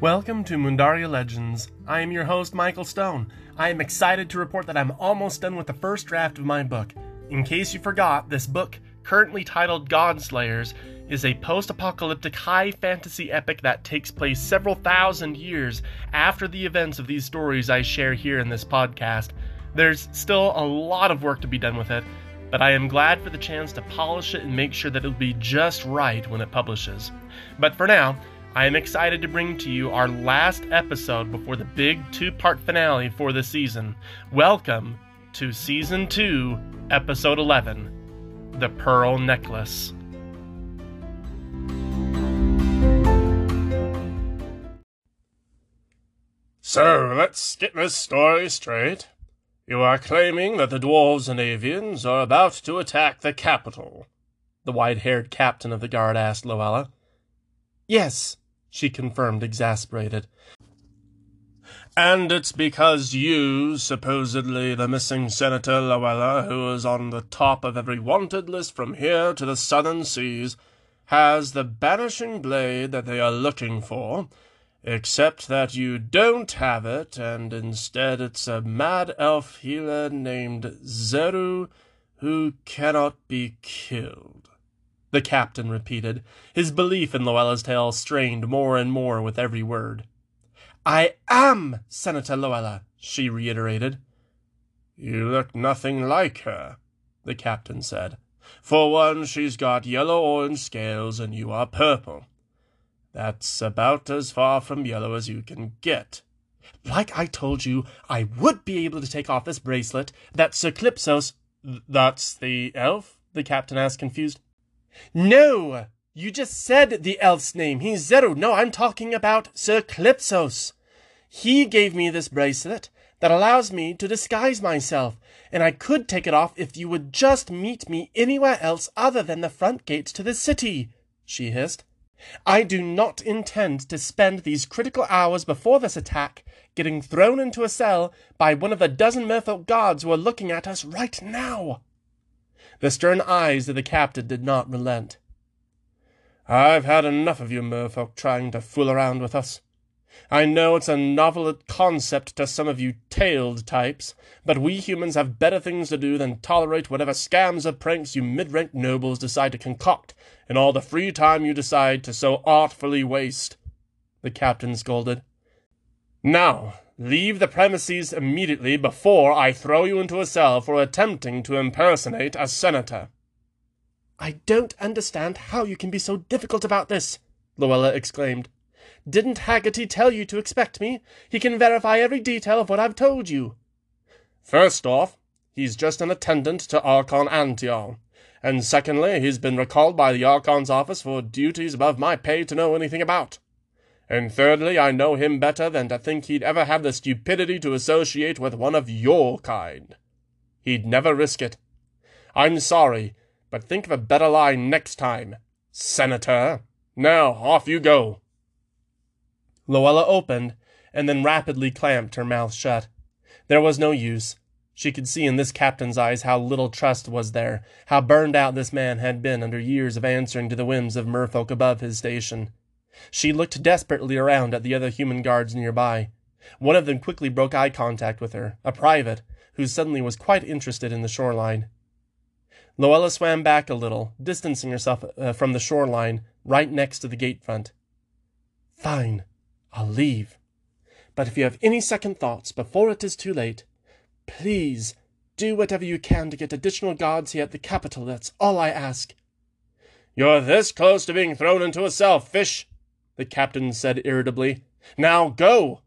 Welcome to Mundaria Legends. I am your host, Michael Stone. I am excited to report that I'm almost done with the first draft of my book. In case you forgot, this book, currently titled Godslayers, is a post apocalyptic high fantasy epic that takes place several thousand years after the events of these stories I share here in this podcast. There's still a lot of work to be done with it, but I am glad for the chance to polish it and make sure that it'll be just right when it publishes. But for now, I am excited to bring to you our last episode before the big two part finale for the season. Welcome to Season 2, Episode 11 The Pearl Necklace. So, let's get this story straight. You are claiming that the dwarves and avians are about to attack the capital. The white haired captain of the guard asked Luella. Yes, she confirmed, exasperated. And it's because you, supposedly the missing Senator Luella, who is on the top of every wanted list from here to the southern seas, has the banishing blade that they are looking for, except that you don't have it, and instead it's a mad elf healer named Zeru who cannot be killed the captain repeated, his belief in Luella's tale strained more and more with every word. I am Senator Luella, she reiterated. You look nothing like her, the captain said. For one, she's got yellow orange scales and you are purple. That's about as far from yellow as you can get. Like I told you, I would be able to take off this bracelet that Sir Clipsos. That's the elf? the captain asked, confused. No! You just said the elf's name. He's Zeru. No, I'm talking about Sir Clipsos. He gave me this bracelet that allows me to disguise myself, and I could take it off if you would just meet me anywhere else other than the front gates to the city, she hissed. I do not intend to spend these critical hours before this attack getting thrown into a cell by one of the dozen merfolk guards who are looking at us right now. The stern eyes of the captain did not relent. I've had enough of you merfolk trying to fool around with us. I know it's a novel concept to some of you tailed types, but we humans have better things to do than tolerate whatever scams or pranks you mid-ranked nobles decide to concoct in all the free time you decide to so artfully waste. The captain scolded. Now, Leave the premises immediately before I throw you into a cell for attempting to impersonate a senator. I don't understand how you can be so difficult about this, Luella exclaimed. Didn't Haggerty tell you to expect me? He can verify every detail of what I've told you. First off, he's just an attendant to Archon Antial. And secondly, he's been recalled by the Archon's office for duties above my pay to know anything about. And thirdly, I know him better than to think he'd ever have the stupidity to associate with one of your kind. He'd never risk it. I'm sorry, but think of a better line next time, Senator. Now, off you go. Luella opened, and then rapidly clamped her mouth shut. There was no use. She could see in this captain's eyes how little trust was there, how burned out this man had been under years of answering to the whims of merfolk above his station. She looked desperately around at the other human guards nearby. One of them quickly broke eye contact with her, a private, who suddenly was quite interested in the shoreline. Luella swam back a little, distancing herself uh, from the shoreline right next to the gate front. Fine, I'll leave. But if you have any second thoughts before it is too late, please do whatever you can to get additional guards here at the capital. That's all I ask. You're this close to being thrown into a cell, fish, the captain said irritably. Now go!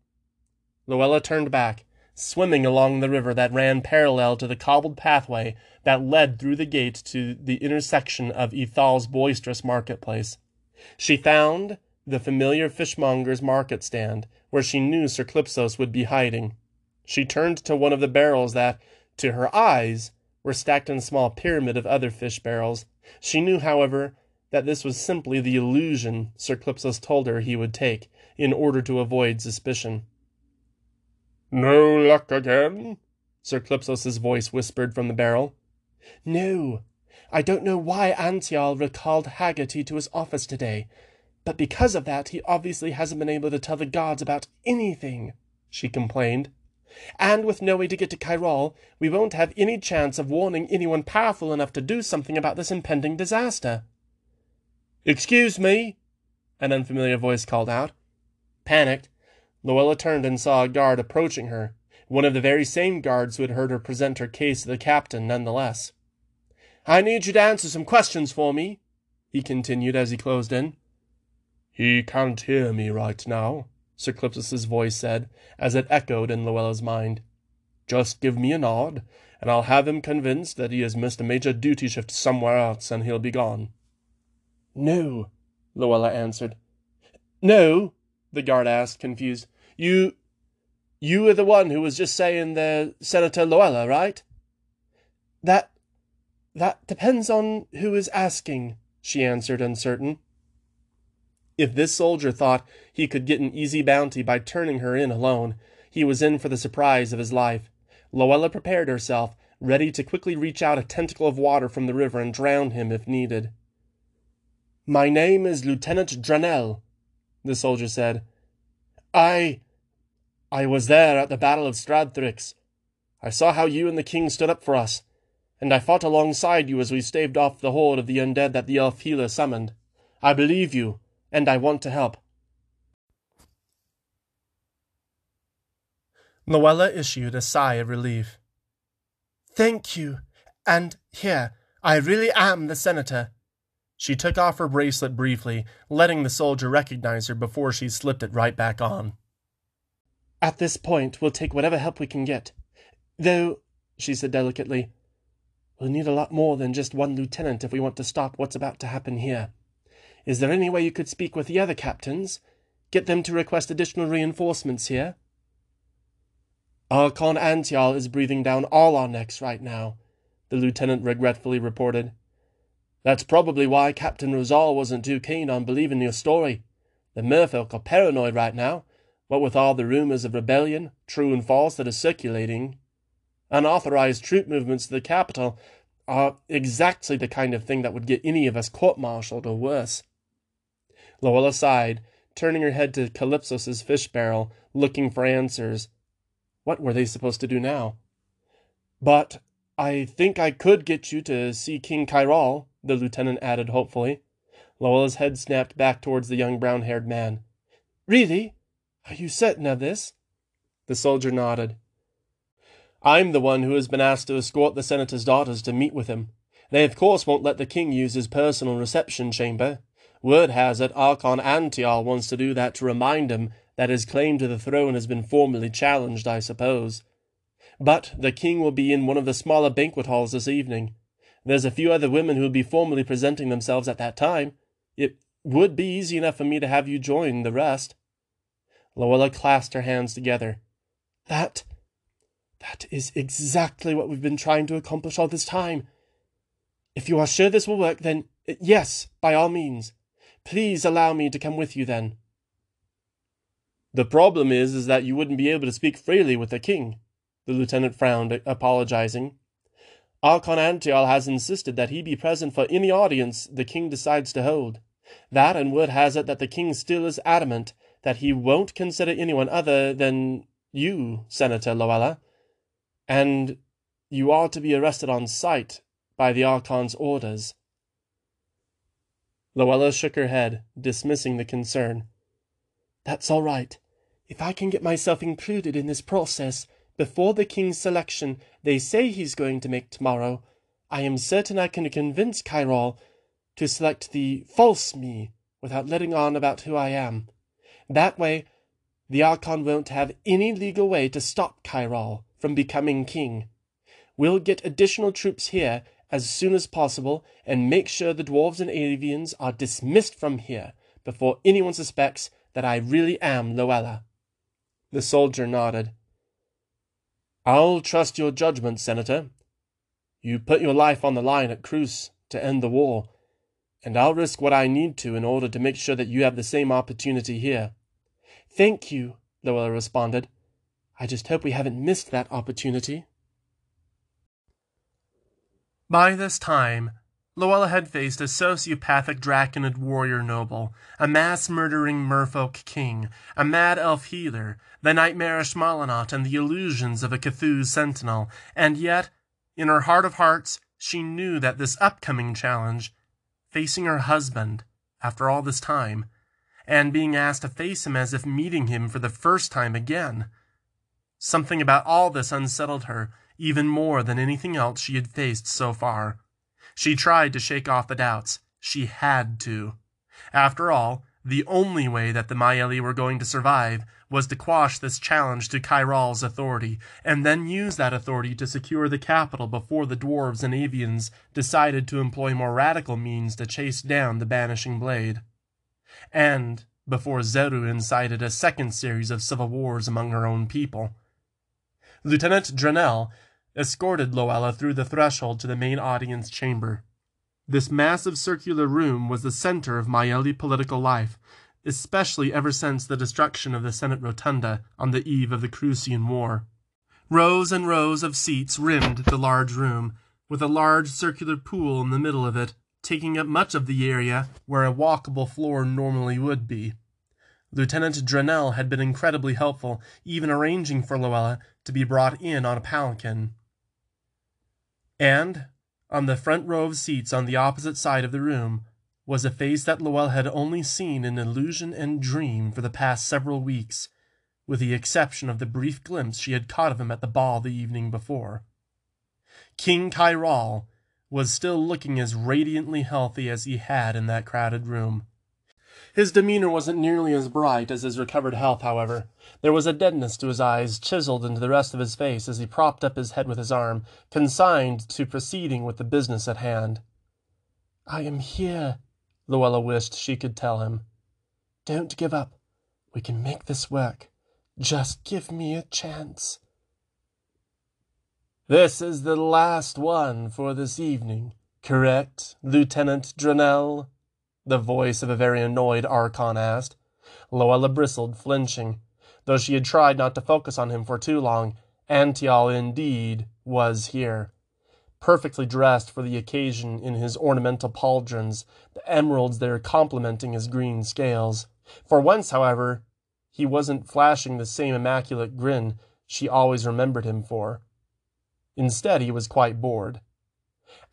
Luella turned back, swimming along the river that ran parallel to the cobbled pathway that led through the gate to the intersection of Ethal's boisterous marketplace. She found the familiar fishmonger's market stand, where she knew Sir Clipsos would be hiding. She turned to one of the barrels that, to her eyes, were stacked in a small pyramid of other fish barrels. She knew, however, that this was simply the illusion Sir Clipsos told her he would take in order to avoid suspicion. No luck again? Sir Clipsos's voice whispered from the barrel. No. I don't know why Antial recalled Haggerty to his office today, But because of that, he obviously hasn't been able to tell the gods about anything, she complained. And with no way to get to Kyrol, we won't have any chance of warning anyone powerful enough to do something about this impending disaster. Excuse me, an unfamiliar voice called out. Panicked, Luella turned and saw a guard approaching her, one of the very same guards who had heard her present her case to the captain nonetheless. I need you to answer some questions for me, he continued as he closed in. He can't hear me right now, Sir Clipsos's voice said, as it echoed in Luella's mind. Just give me a nod, and I'll have him convinced that he has missed a major duty shift somewhere else, and he'll be gone. No, Luella answered. No, the guard asked, confused. You. You are the one who was just saying the Senator Luella, right? That. That depends on who is asking, she answered, uncertain. If this soldier thought he could get an easy bounty by turning her in alone, he was in for the surprise of his life. Luella prepared herself, ready to quickly reach out a tentacle of water from the river and drown him if needed. My name is Lieutenant Dranel, the soldier said. I. I was there at the Battle of Stradthrix. I saw how you and the king stood up for us, and I fought alongside you as we staved off the horde of the undead that the elf healer summoned. I believe you, and I want to help. Luella issued a sigh of relief. Thank you, and here, I really am the senator. She took off her bracelet briefly, letting the soldier recognize her before she slipped it right back on. At this point, we'll take whatever help we can get. Though, she said delicately, we'll need a lot more than just one lieutenant if we want to stop what's about to happen here. Is there any way you could speak with the other captains? Get them to request additional reinforcements here? Archon Antial is breathing down all our necks right now, the lieutenant regretfully reported. That's probably why Captain Rosal wasn't too keen on believing your story. The merfolk are paranoid right now, what with all the rumors of rebellion, true and false, that are circulating. Unauthorized troop movements to the capital are exactly the kind of thing that would get any of us court-martialed or worse. Luella sighed, turning her head to Calypsos's fish barrel, looking for answers. What were they supposed to do now? But I think I could get you to see King Kyrol, the lieutenant added hopefully. Luella's head snapped back towards the young brown haired man. Really? Are you certain of this? The soldier nodded. I'm the one who has been asked to escort the senator's daughters to meet with him. They, of course, won't let the king use his personal reception chamber. Word has it Archon Antial wants to do that to remind him that his claim to the throne has been formally challenged, I suppose. But the king will be in one of the smaller banquet halls this evening. There's a few other women who will be formally presenting themselves at that time. It would be easy enough for me to have you join the rest. Luella clasped her hands together. That. That is exactly what we've been trying to accomplish all this time. If you are sure this will work, then yes, by all means. Please allow me to come with you then. The problem is, is that you wouldn't be able to speak freely with the king. The lieutenant frowned, apologizing. Archon Antial has insisted that he be present for any audience the king decides to hold. That and word has it that the king still is adamant that he won't consider anyone other than you, Senator Luella, and you are to be arrested on sight by the Archon's orders. Luella shook her head, dismissing the concern. That's all right. If I can get myself included in this process before the king's selection they say he's going to make tomorrow, I am certain I can convince Kyrol to select the false me without letting on about who I am. That way, the Archon won't have any legal way to stop Kyrol from becoming king. We'll get additional troops here as soon as possible and make sure the dwarves and avians are dismissed from here before anyone suspects that I really am Luella. The soldier nodded. I'll trust your judgment, Senator. You put your life on the line at Cruz to end the war, and I'll risk what I need to in order to make sure that you have the same opportunity here. Thank you, Luella responded. I just hope we haven't missed that opportunity. By this time, Luella had faced a sociopathic Draconid warrior noble, a mass murdering merfolk king, a mad elf healer, the nightmarish Malinot, and the illusions of a Cthulhu sentinel, and yet, in her heart of hearts, she knew that this upcoming challenge, facing her husband after all this time, and being asked to face him as if meeting him for the first time again, something about all this unsettled her even more than anything else she had faced so far. She tried to shake off the doubts. She had to. After all, the only way that the Maelli were going to survive was to quash this challenge to Chiral's authority, and then use that authority to secure the capital before the dwarves and avians decided to employ more radical means to chase down the banishing blade. And before Zeru incited a second series of civil wars among her own people. Lieutenant Drenel escorted Luella through the threshold to the main audience chamber. This massive circular room was the center of Maelli political life, especially ever since the destruction of the Senate Rotunda on the eve of the Crucian War. Rows and rows of seats rimmed the large room, with a large circular pool in the middle of it, taking up much of the area where a walkable floor normally would be. Lieutenant Drenel had been incredibly helpful, even arranging for Luella to be brought in on a palanquin. And, on the front row of seats on the opposite side of the room, was a face that Luella had only seen in illusion and dream for the past several weeks, with the exception of the brief glimpse she had caught of him at the ball the evening before. King Chiral was still looking as radiantly healthy as he had in that crowded room. His demeanor wasn't nearly as bright as his recovered health, however. There was a deadness to his eyes, chiseled into the rest of his face as he propped up his head with his arm, consigned to proceeding with the business at hand. I am here, Luella wished she could tell him. Don't give up. We can make this work. Just give me a chance. This is the last one for this evening, correct, Lieutenant Drenel? The voice of a very annoyed Archon asked. Luella bristled, flinching. Though she had tried not to focus on him for too long, Antial indeed was here. Perfectly dressed for the occasion in his ornamental pauldrons, the emeralds there complementing his green scales. For once, however, he wasn't flashing the same immaculate grin she always remembered him for. Instead, he was quite bored.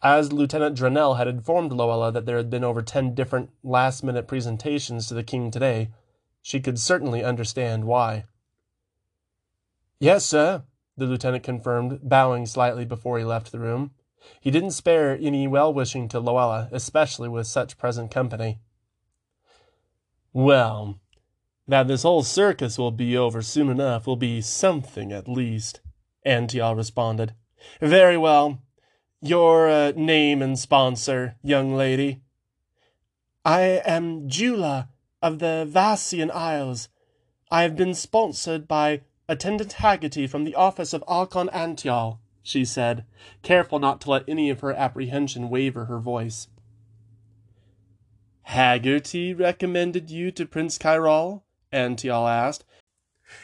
As Lieutenant Drenel had informed Luella that there had been over ten different last minute presentations to the king today, she could certainly understand why. Yes, sir, the lieutenant confirmed, bowing slightly before he left the room. He didn't spare any well wishing to Luella, especially with such present company. Well, that this whole circus will be over soon enough will be something at least, Antial responded. Very well. Your uh, name and sponsor, young lady. I am Jula of the Vassian Isles. I have been sponsored by Attendant Haggerty from the office of Archon Antial, she said, careful not to let any of her apprehension waver her voice. Haggerty recommended you to Prince Chiral? Antial asked.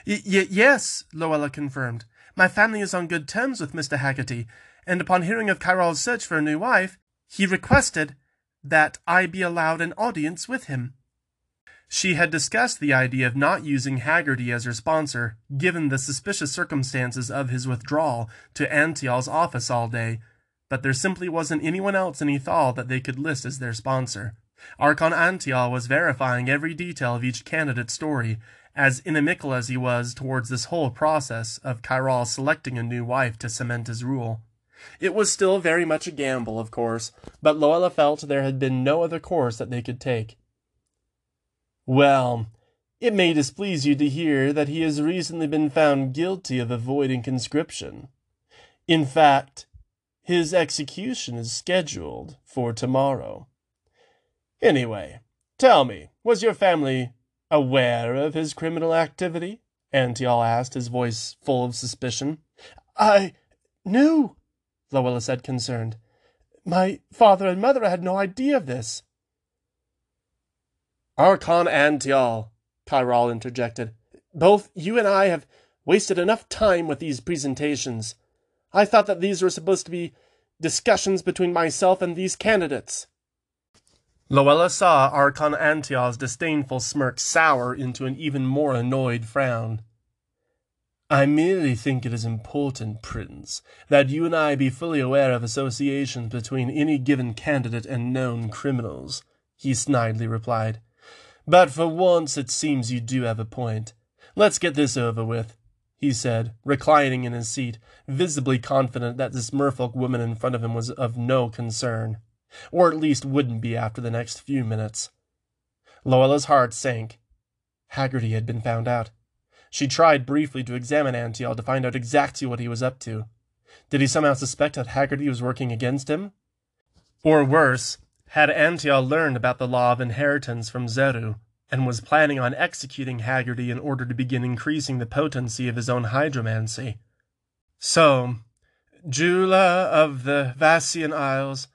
Y- y- yes, Luella confirmed. My family is on good terms with Mr. Haggerty, and upon hearing of Chiral's search for a new wife, he requested that I be allowed an audience with him. She had discussed the idea of not using Haggerty as her sponsor, given the suspicious circumstances of his withdrawal to Antial's office all day, but there simply wasn't anyone else in Ethal that they could list as their sponsor. Archon Antial was verifying every detail of each candidate's story, as inimical as he was towards this whole process of Chiral selecting a new wife to cement his rule. It was still very much a gamble, of course, but Luella felt there had been no other course that they could take. Well, it may displease you to hear that he has recently been found guilty of avoiding conscription. In fact, his execution is scheduled for tomorrow. Anyway, tell me, was your family aware of his criminal activity? Antial asked, his voice full of suspicion. I knew, Luella said, concerned. My father and mother had no idea of this. Archon Antial, Chiral interjected. Both you and I have wasted enough time with these presentations. I thought that these were supposed to be discussions between myself and these candidates. Luella saw Archon Antial's disdainful smirk sour into an even more annoyed frown. I merely think it is important, Prince, that you and I be fully aware of associations between any given candidate and known criminals, he snidely replied. But for once it seems you do have a point. Let's get this over with, he said, reclining in his seat, visibly confident that this merfolk woman in front of him was of no concern, or at least wouldn't be after the next few minutes. Luella's heart sank. Haggerty had been found out. She tried briefly to examine Antial to find out exactly what he was up to. Did he somehow suspect that Haggerty was working against him? Or worse, had Antial learned about the law of inheritance from Zeru and was planning on executing Haggerty in order to begin increasing the potency of his own hydromancy? So, Jula of the Vassian Isles,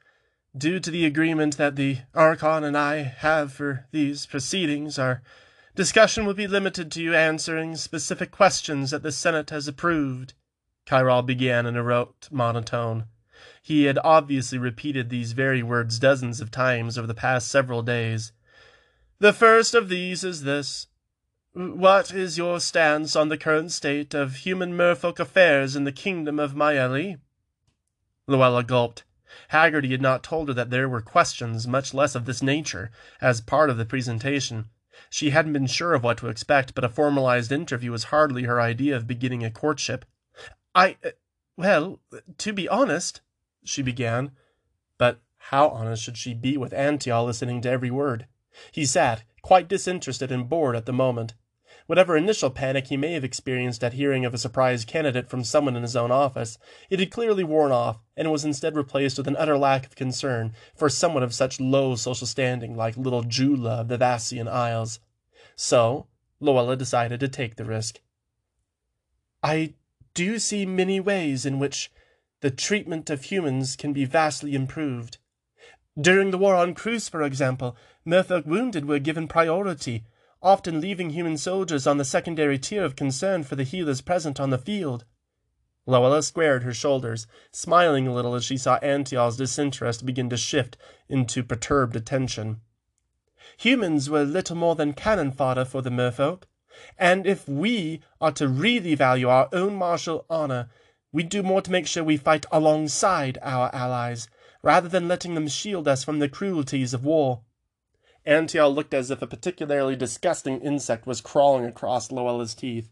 due to the agreement that the Archon and I have for these proceedings, are Discussion will be limited to you answering specific questions that the Senate has approved. Chiral began in a rote monotone. He had obviously repeated these very words dozens of times over the past several days. The first of these is this. What is your stance on the current state of human merfolk affairs in the kingdom of Maeli? Luella gulped. Haggerty had not told her that there were questions, much less of this nature, as part of the presentation. She hadn't been sure of what to expect, but a formalized interview was hardly her idea of beginning a courtship. I, uh, well, to be honest, she began. But how honest should she be with Antial listening to every word? He sat, quite disinterested and bored at the moment. Whatever initial panic he may have experienced at hearing of a surprise candidate from someone in his own office, it had clearly worn off, and was instead replaced with an utter lack of concern for someone of such low social standing like little Jula of the Vassian Isles. So, Luella decided to take the risk. I do see many ways in which the treatment of humans can be vastly improved. During the war on Cruz, for example, merfolk wounded were given priority often leaving human soldiers on the secondary tier of concern for the healers present on the field. Luella squared her shoulders, smiling a little as she saw Antial's disinterest begin to shift into perturbed attention. Humans were little more than cannon fodder for the merfolk, and if we are to really value our own martial honor, we do more to make sure we fight alongside our allies, rather than letting them shield us from the cruelties of war. Antial looked as if a particularly disgusting insect was crawling across Luella's teeth.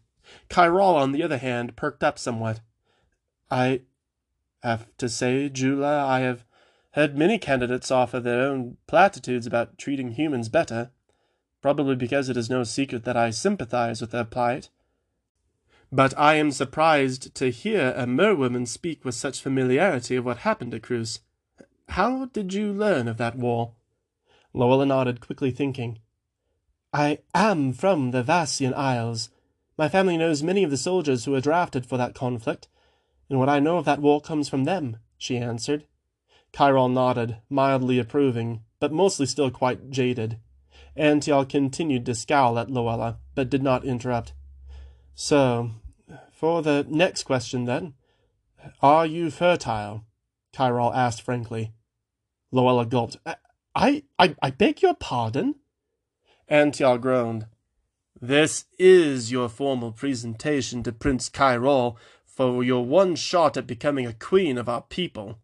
Chiral, on the other hand, perked up somewhat. I have to say, Jula, I have heard many candidates offer their own platitudes about treating humans better, probably because it is no secret that I sympathize with their plight. But I am surprised to hear a merwoman speak with such familiarity of what happened to Cruz. How did you learn of that war? Luella nodded, quickly thinking. I am from the Vassian Isles. My family knows many of the soldiers who were drafted for that conflict, and what I know of that war comes from them, she answered. Chiral nodded, mildly approving, but mostly still quite jaded. Antial continued to scowl at Luella, but did not interrupt. So, for the next question, then, are you fertile? Chiral asked frankly. Luella gulped. I, I, I beg your pardon? Antial groaned. This is your formal presentation to Prince Chiral for your one shot at becoming a queen of our people.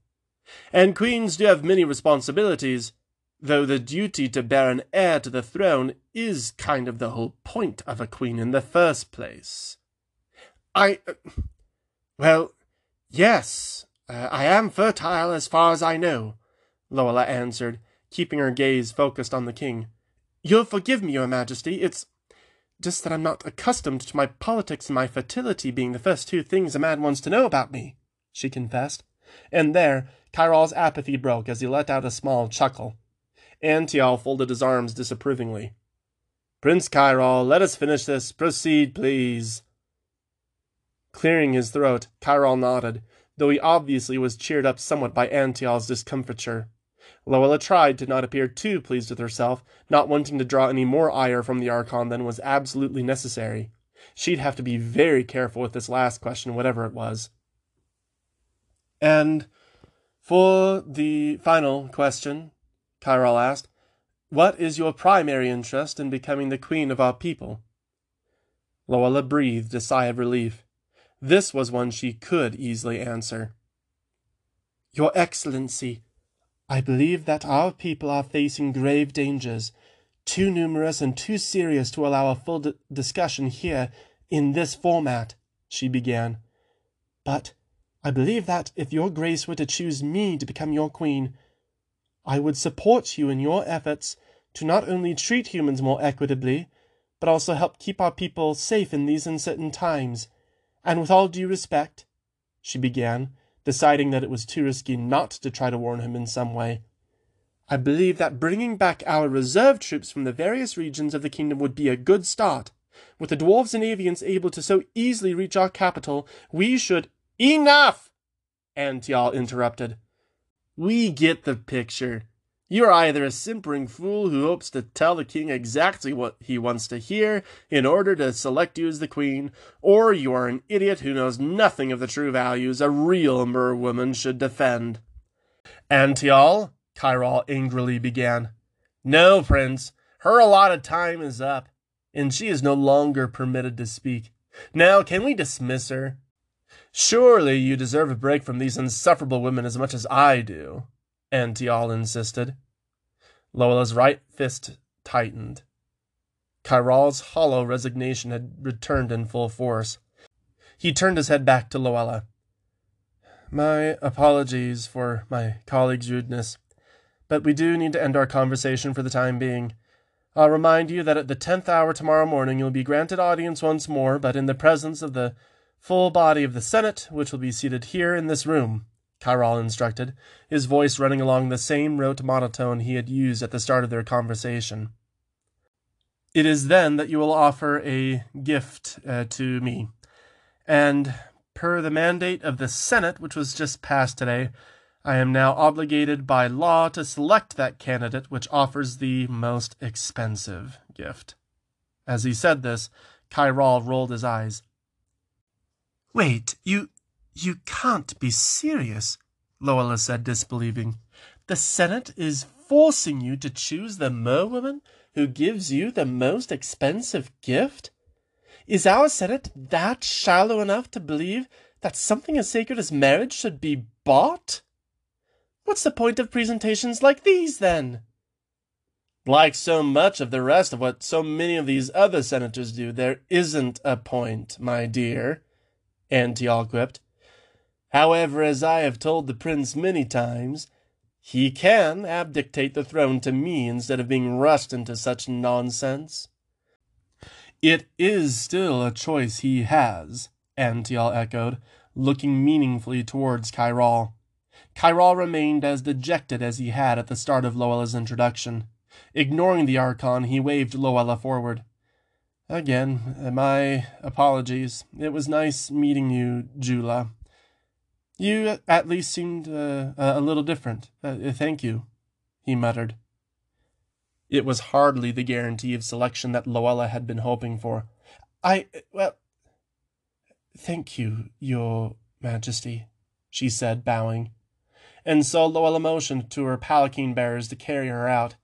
And queens do have many responsibilities, though the duty to bear an heir to the throne is kind of the whole point of a queen in the first place. I. Uh, well, yes, uh, I am fertile as far as I know, Luella answered, keeping her gaze focused on the king. You'll forgive me, your majesty. It's just that I'm not accustomed to my politics and my fertility being the first two things a man wants to know about me, she confessed. And there, Chiral's apathy broke as he let out a small chuckle. Antial folded his arms disapprovingly. Prince Chiral, let us finish this. Proceed, please. Clearing his throat, Chiral nodded, though he obviously was cheered up somewhat by Antial's discomfiture. Luella tried to not appear too pleased with herself, not wanting to draw any more ire from the Archon than was absolutely necessary. She'd have to be very careful with this last question, whatever it was. And For the final question, Kyrall asked, what is your primary interest in becoming the queen of our people? Luella breathed a sigh of relief. This was one she could easily answer. Your Excellency, I believe that our people are facing grave dangers, too numerous and too serious to allow a full discussion here in this format, she began. But I believe that if your grace were to choose me to become your queen, I would support you in your efforts to not only treat humans more equitably, but also help keep our people safe in these uncertain times. And with all due respect, she began, deciding that it was too risky not to try to warn him in some way. I believe that bringing back our reserve troops from the various regions of the kingdom would be a good start. With the dwarves and avians able to so easily reach our capital, we should Enough! Antial interrupted. We get the picture. You're either a simpering fool who hopes to tell the king exactly what he wants to hear in order to select you as the queen, or you are an idiot who knows nothing of the true values a real mer woman should defend. Antial, Kyrall angrily began. No, prince, her allotted time is up, and she is no longer permitted to speak. Now, can we dismiss her? Surely you deserve a break from these insufferable women as much as I do, Antial insisted. Luella's right fist tightened. Kyrall's hollow resignation had returned in full force. He turned his head back to Luella. My apologies for my colleague's rudeness, but we do need to end our conversation for the time being. I'll remind you that at the tenth hour tomorrow morning you'll be granted audience once more, but in the presence of the full body of the Senate, which will be seated here in this room, Kyrall instructed, his voice running along the same rote monotone he had used at the start of their conversation. It is then that you will offer a gift uh, to me. And per the mandate of the Senate, which was just passed today, I am now obligated by law to select that candidate which offers the most expensive gift. As he said this, Kyrall rolled his eyes. Wait, you you can't be serious, Luella said, disbelieving. The Senate is forcing you to choose the merwoman who gives you the most expensive gift? Is our Senate that shallow enough to believe that something as sacred as marriage should be bought? What's the point of presentations like these, then? Like so much of the rest of what so many of these other senators do, there isn't a point, my dear, Antial quipped. However, as I have told the prince many times, he can abdicate the throne to me instead of being rushed into such nonsense. It is still a choice he has, Antial echoed, looking meaningfully towards Kyrall. Kyrall remained as dejected as he had at the start of Luella's introduction. Ignoring the Archon, he waved Luella forward. Again, my apologies. It was nice meeting you, Jula. You at least seemed uh, a little different. Uh, thank you, he muttered. It was hardly the guarantee of selection that Luella had been hoping for. I, well, thank you, your majesty, she said, bowing. And so Luella motioned to her palanquin bearers to carry her out.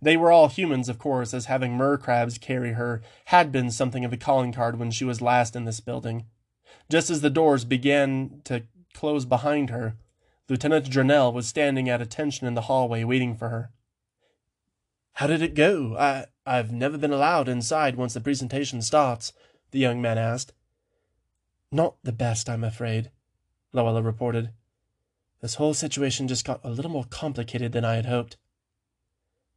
They were all humans, of course, as having mer crabs carry her had been something of a calling card when she was last in this building. Just as the doors began to close behind her, Lieutenant Drenell was standing at attention in the hallway waiting for her. How did it go? I I've never been allowed inside once the presentation starts, the young man asked. Not the best, I'm afraid, Luella reported. This whole situation just got a little more complicated than I had hoped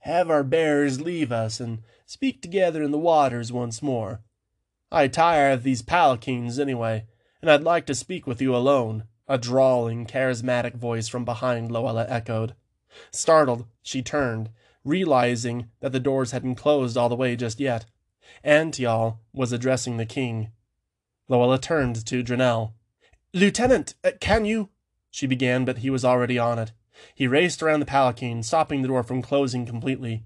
have our bearers leave us and speak together in the waters once more. I tire of these palanquins anyway, and I'd like to speak with you alone, a drawling, charismatic voice from behind Luella echoed. Startled, she turned, realizing that the doors hadn't closed all the way just yet. Antial was addressing the king. Luella turned to Drenell. Lieutenant, uh, can you? She began, but he was already on it. He raced around the palanquin, stopping the door from closing completely.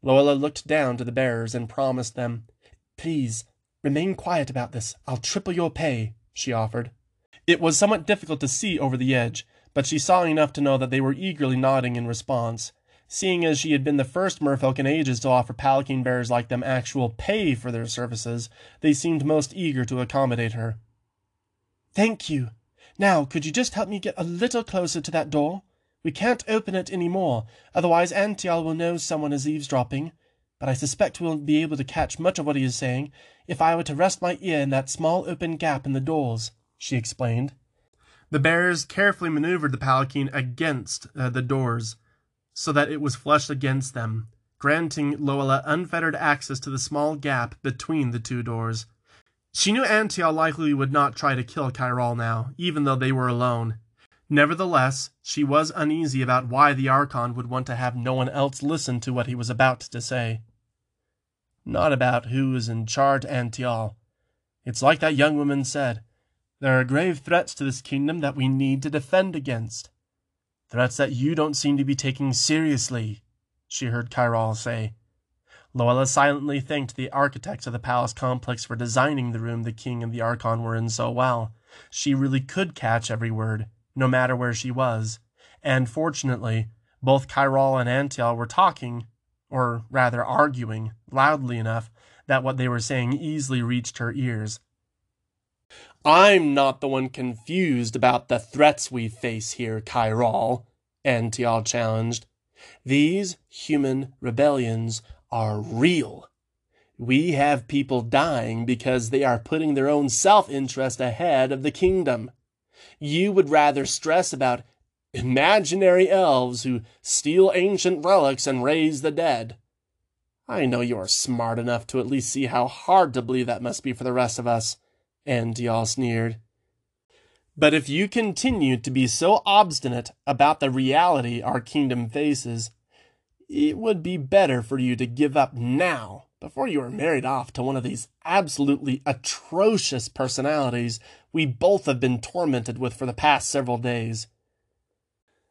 Luella looked down to the bearers and promised them, Please, remain quiet about this. I'll triple your pay, she offered. It was somewhat difficult to see over the edge, but she saw enough to know that they were eagerly nodding in response. Seeing as she had been the first merfolk in ages to offer palanquin bearers like them actual pay for their services, they seemed most eager to accommodate her. Thank you. Now, could you just help me get a little closer to that door? We can't open it any more, otherwise Antial will know someone is eavesdropping. But I suspect we won't be able to catch much of what he is saying if I were to rest my ear in that small open gap in the doors, she explained. The bearers carefully maneuvered the palanquin against uh, the doors so that it was flushed against them, granting Luella unfettered access to the small gap between the two doors. She knew Antial likely would not try to kill Chiral now, even though they were alone. Nevertheless, she was uneasy about why the Archon would want to have no one else listen to what he was about to say. Not about who is in charge, Antial. It's like that young woman said. There are grave threats to this kingdom that we need to defend against. Threats that you don't seem to be taking seriously, she heard Chiral say. Luella silently thanked the architects of the palace complex for designing the room the king and the Archon were in so well. She really could catch every word, no matter where she was, and fortunately, both Chiral and Antial were talking, or rather arguing, loudly enough that what they were saying easily reached her ears. I'm not the one confused about the threats we face here, Chiral, Antial challenged. These human rebellions are real. We have people dying because they are putting their own self interest ahead of the kingdom. You would rather stress about imaginary elves who steal ancient relics and raise the dead. I know you are smart enough to at least see how hard to believe that must be for the rest of us. Antial sneered. But if you continue to be so obstinate about the reality our kingdom faces, it would be better for you to give up now before you are married off to one of these absolutely atrocious personalities we both have been tormented with for the past several days.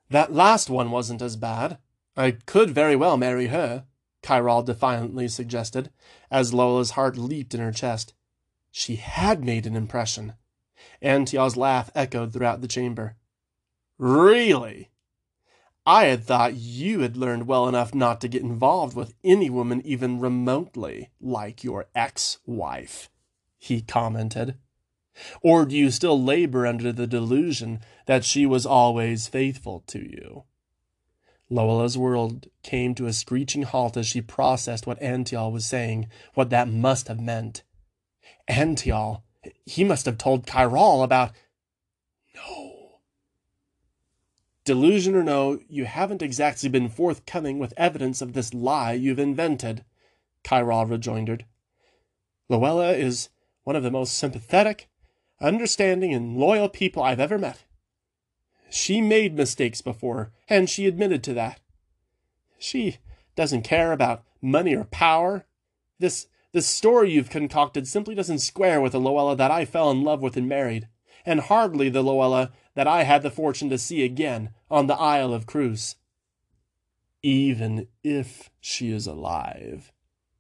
That last one wasn't as bad. I could very well marry her, Chiral defiantly suggested, as Luella's heart leaped in her chest. She had made an impression. Antial's laugh echoed throughout the chamber. Really? I had thought you had learned well enough not to get involved with any woman even remotely like your ex wife, he commented. Or do you still labor under the delusion that she was always faithful to you? Luella's world came to a screeching halt as she processed what Antial was saying, what that must have meant. Antial. He must have told Chiral about. No. Delusion or no, you haven't exactly been forthcoming with evidence of this lie you've invented, Chiral rejoined. Luella is one of the most sympathetic, understanding, and loyal people I've ever met. She made mistakes before, and she admitted to that. She doesn't care about money or power. This the story you've concocted simply doesn't square with the Luella that I fell in love with and married, and hardly the Luella that I had the fortune to see again on the Isle of Cruz. Even if she is alive,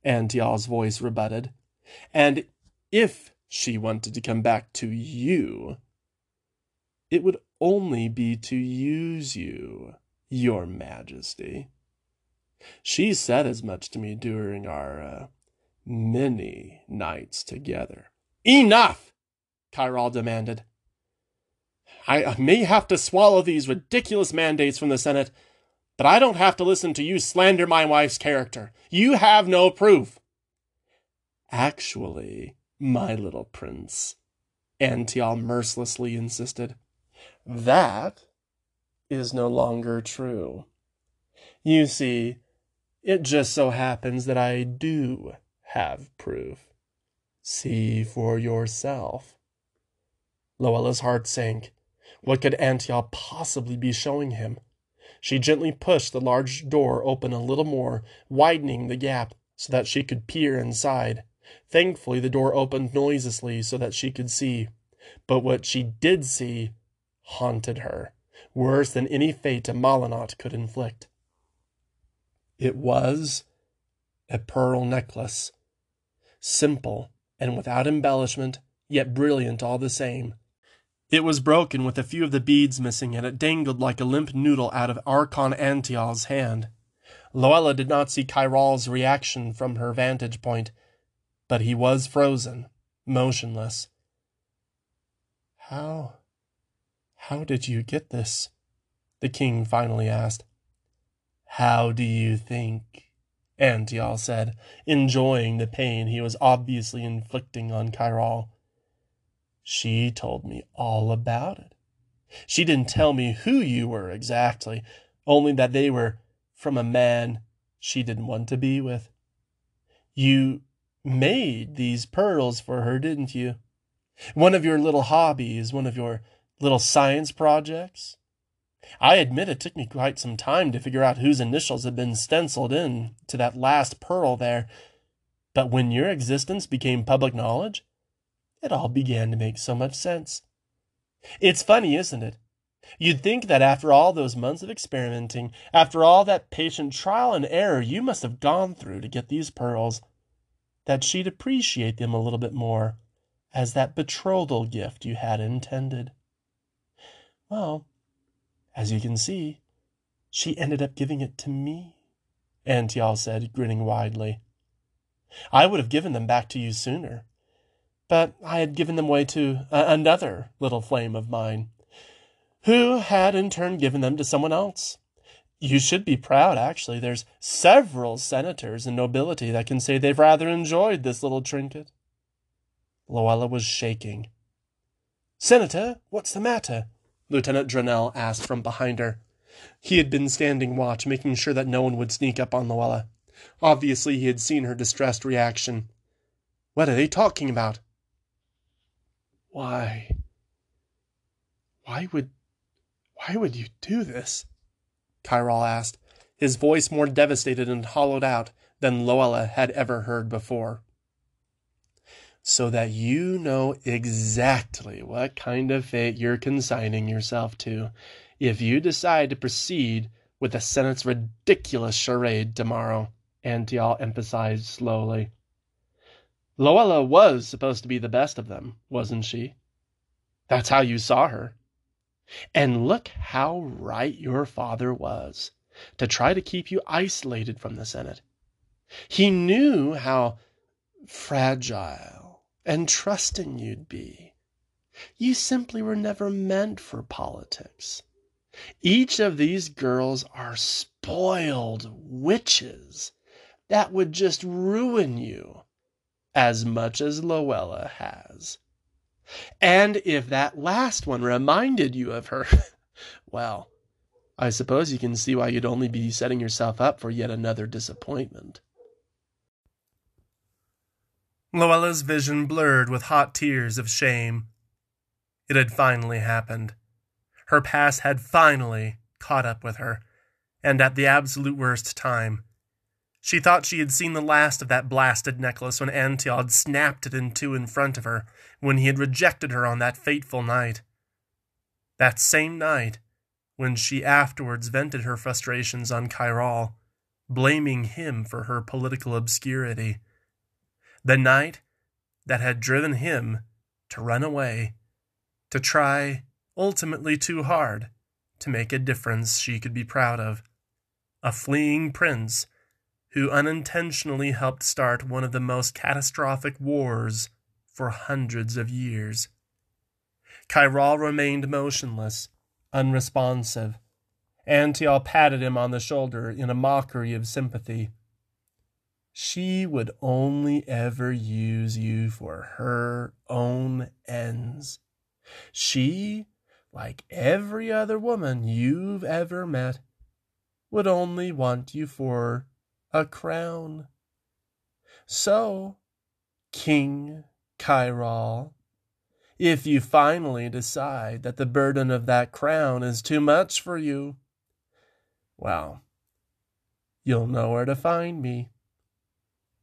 Antial's voice rebutted, and if she wanted to come back to you, it would only be to use you, your majesty. She said as much to me during our uh, many nights together. Enough! Chiral demanded. I may have to swallow these ridiculous mandates from the Senate, but I don't have to listen to you slander my wife's character. You have no proof. Actually, my little prince, Antial mercilessly insisted, that is no longer true. You see, it just so happens that I do have proof. See for yourself. Luella's heart sank. What could Antial possibly be showing him? She gently pushed the large door open a little more, widening the gap so that she could peer inside. Thankfully, the door opened noiselessly so that she could see. But what she did see haunted her, worse than any fate a Malinot could inflict. It was a pearl necklace simple and without embellishment, yet brilliant all the same. It was broken with a few of the beads missing, and it dangled like a limp noodle out of Archon Antial's hand. Luella did not see Chiral's reaction from her vantage point, but he was frozen, motionless. How. how did you get this? The king finally asked. How do you think? Antial said, enjoying the pain he was obviously inflicting on Chiral. She told me all about it. She didn't tell me who you were exactly, only that they were from a man she didn't want to be with. You made these pearls for her, didn't you? One of your little hobbies, one of your little science projects? I admit it took me quite some time to figure out whose initials had been stenciled in to that last pearl there, but when your existence became public knowledge, it all began to make so much sense. It's funny, isn't it? You'd think that after all those months of experimenting, after all that patient trial and error you must have gone through to get these pearls, that she'd appreciate them a little bit more as that betrothal gift you had intended. Well, as you can see, she ended up giving it to me, Antial said, grinning widely. I would have given them back to you sooner, but I had given them away to uh, another little flame of mine, who had in turn given them to someone else. You should be proud, actually. There's several senators and nobility that can say they've rather enjoyed this little trinket. Luella was shaking. Senator, what's the matter? Lieutenant Dronel asked from behind her. He had been standing watch, making sure that no one would sneak up on Luella. Obviously, he had seen her distressed reaction. What are they talking about? Why? Why would. Why would you do this? Chiral asked, his voice more devastated and hollowed out than Luella had ever heard before. So that you know exactly what kind of fate you're consigning yourself to if you decide to proceed with the Senate's ridiculous charade tomorrow, Antial emphasized slowly. Luella was supposed to be the best of them, wasn't she? That's how you saw her. And look how right your father was to try to keep you isolated from the Senate. He knew how fragile and trusting you'd be. You simply were never meant for politics. Each of these girls are spoiled witches that would just ruin you as much as Luella has. And if that last one reminded you of her, well, I suppose you can see why you'd only be setting yourself up for yet another disappointment. Luella's vision blurred with hot tears of shame. It had finally happened. Her past had finally caught up with her, and at the absolute worst time. She thought she had seen the last of that blasted necklace when Antial had snapped it in two in front of her, when he had rejected her on that fateful night. That same night, when she afterwards vented her frustrations on Chiral, blaming him for her political obscurity. The night that had driven him to run away, to try, ultimately too hard, to make a difference she could be proud of. A fleeing prince who unintentionally helped start one of the most catastrophic wars for hundreds of years. Chiral remained motionless, unresponsive. Antial patted him on the shoulder in a mockery of sympathy. She would only ever use you for her own ends. She, like every other woman you've ever met, would only want you for a crown. So, King Chiral, if you finally decide that the burden of that crown is too much for you, well, you'll know where to find me.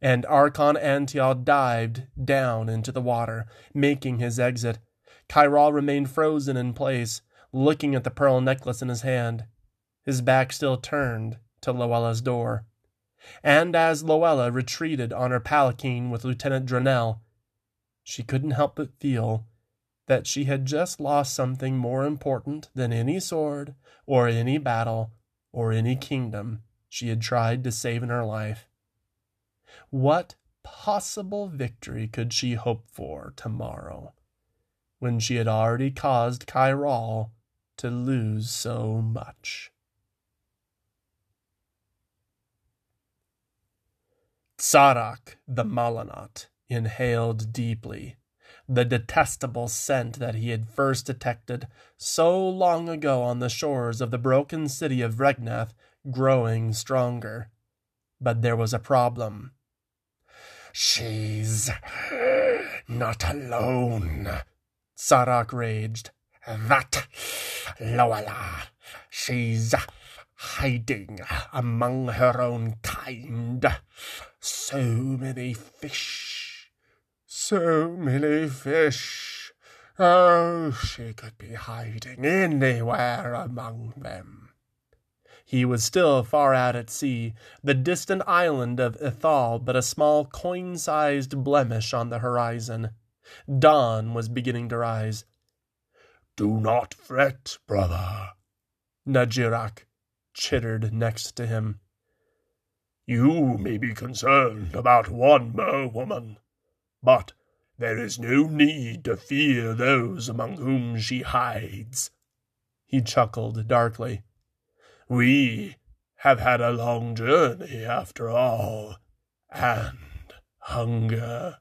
And Archon Antial dived down into the water, making his exit. Chiral remained frozen in place, looking at the pearl necklace in his hand, his back still turned to Luella's door and as Luella retreated on her palanquin with Lieutenant Dronel, she couldn't help but feel that she had just lost something more important than any sword, or any battle, or any kingdom she had tried to save in her life. What possible victory could she hope for tomorrow, when she had already caused Chiral to lose so much? Tsarak the Malanat inhaled deeply the detestable scent that he had first detected so long ago on the shores of the broken city of Regnath growing stronger. But there was a problem. She's not alone, Tsarak raged. That Loala, she's hiding among her own kind. So many fish, so many fish. Oh, she could be hiding anywhere among them. He was still far out at sea, the distant island of Ithal but a small coin sized blemish on the horizon. Dawn was beginning to rise. Do not fret, brother, Najirak chittered next to him. You may be concerned about one merwoman, but there is no need to fear those among whom she hides. He chuckled darkly. We have had a long journey after all, and hunger.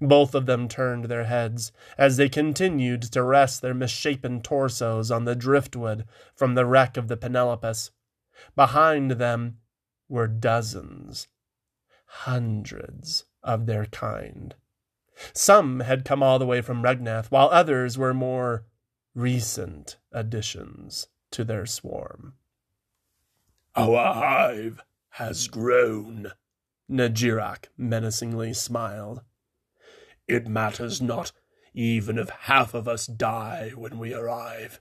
Both of them turned their heads as they continued to rest their misshapen torsos on the driftwood from the wreck of the Penelopus. Behind them were dozens, hundreds of their kind. Some had come all the way from Regnath, while others were more recent additions to their swarm. Our hive has grown, Najirak menacingly smiled. It matters not even if half of us die when we arrive.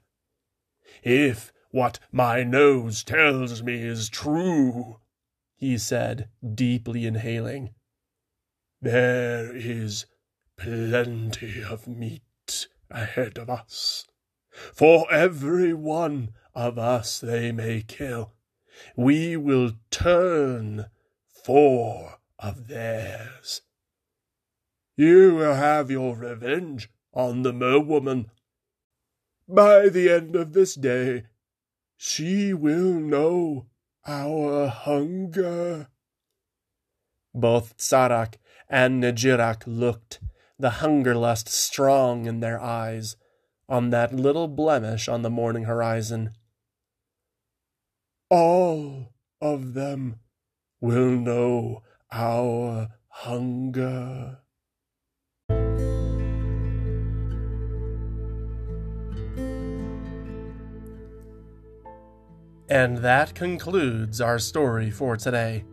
If what my nose tells me is true, he said, deeply inhaling, there is plenty of meat ahead of us. For every one of us they may kill, we will turn four of theirs. You will have your revenge on the merwoman. By the end of this day, she will know our hunger. Both Tsarak and Najirak looked, the hunger lust strong in their eyes, on that little blemish on the morning horizon. All of them will know our hunger. And that concludes our story for today.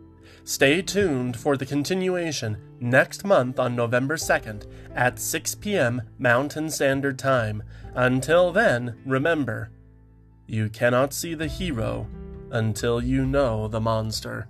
Stay tuned for the continuation next month on November 2nd at 6 p.m. Mountain Standard Time. Until then, remember, you cannot see the hero until you know the monster.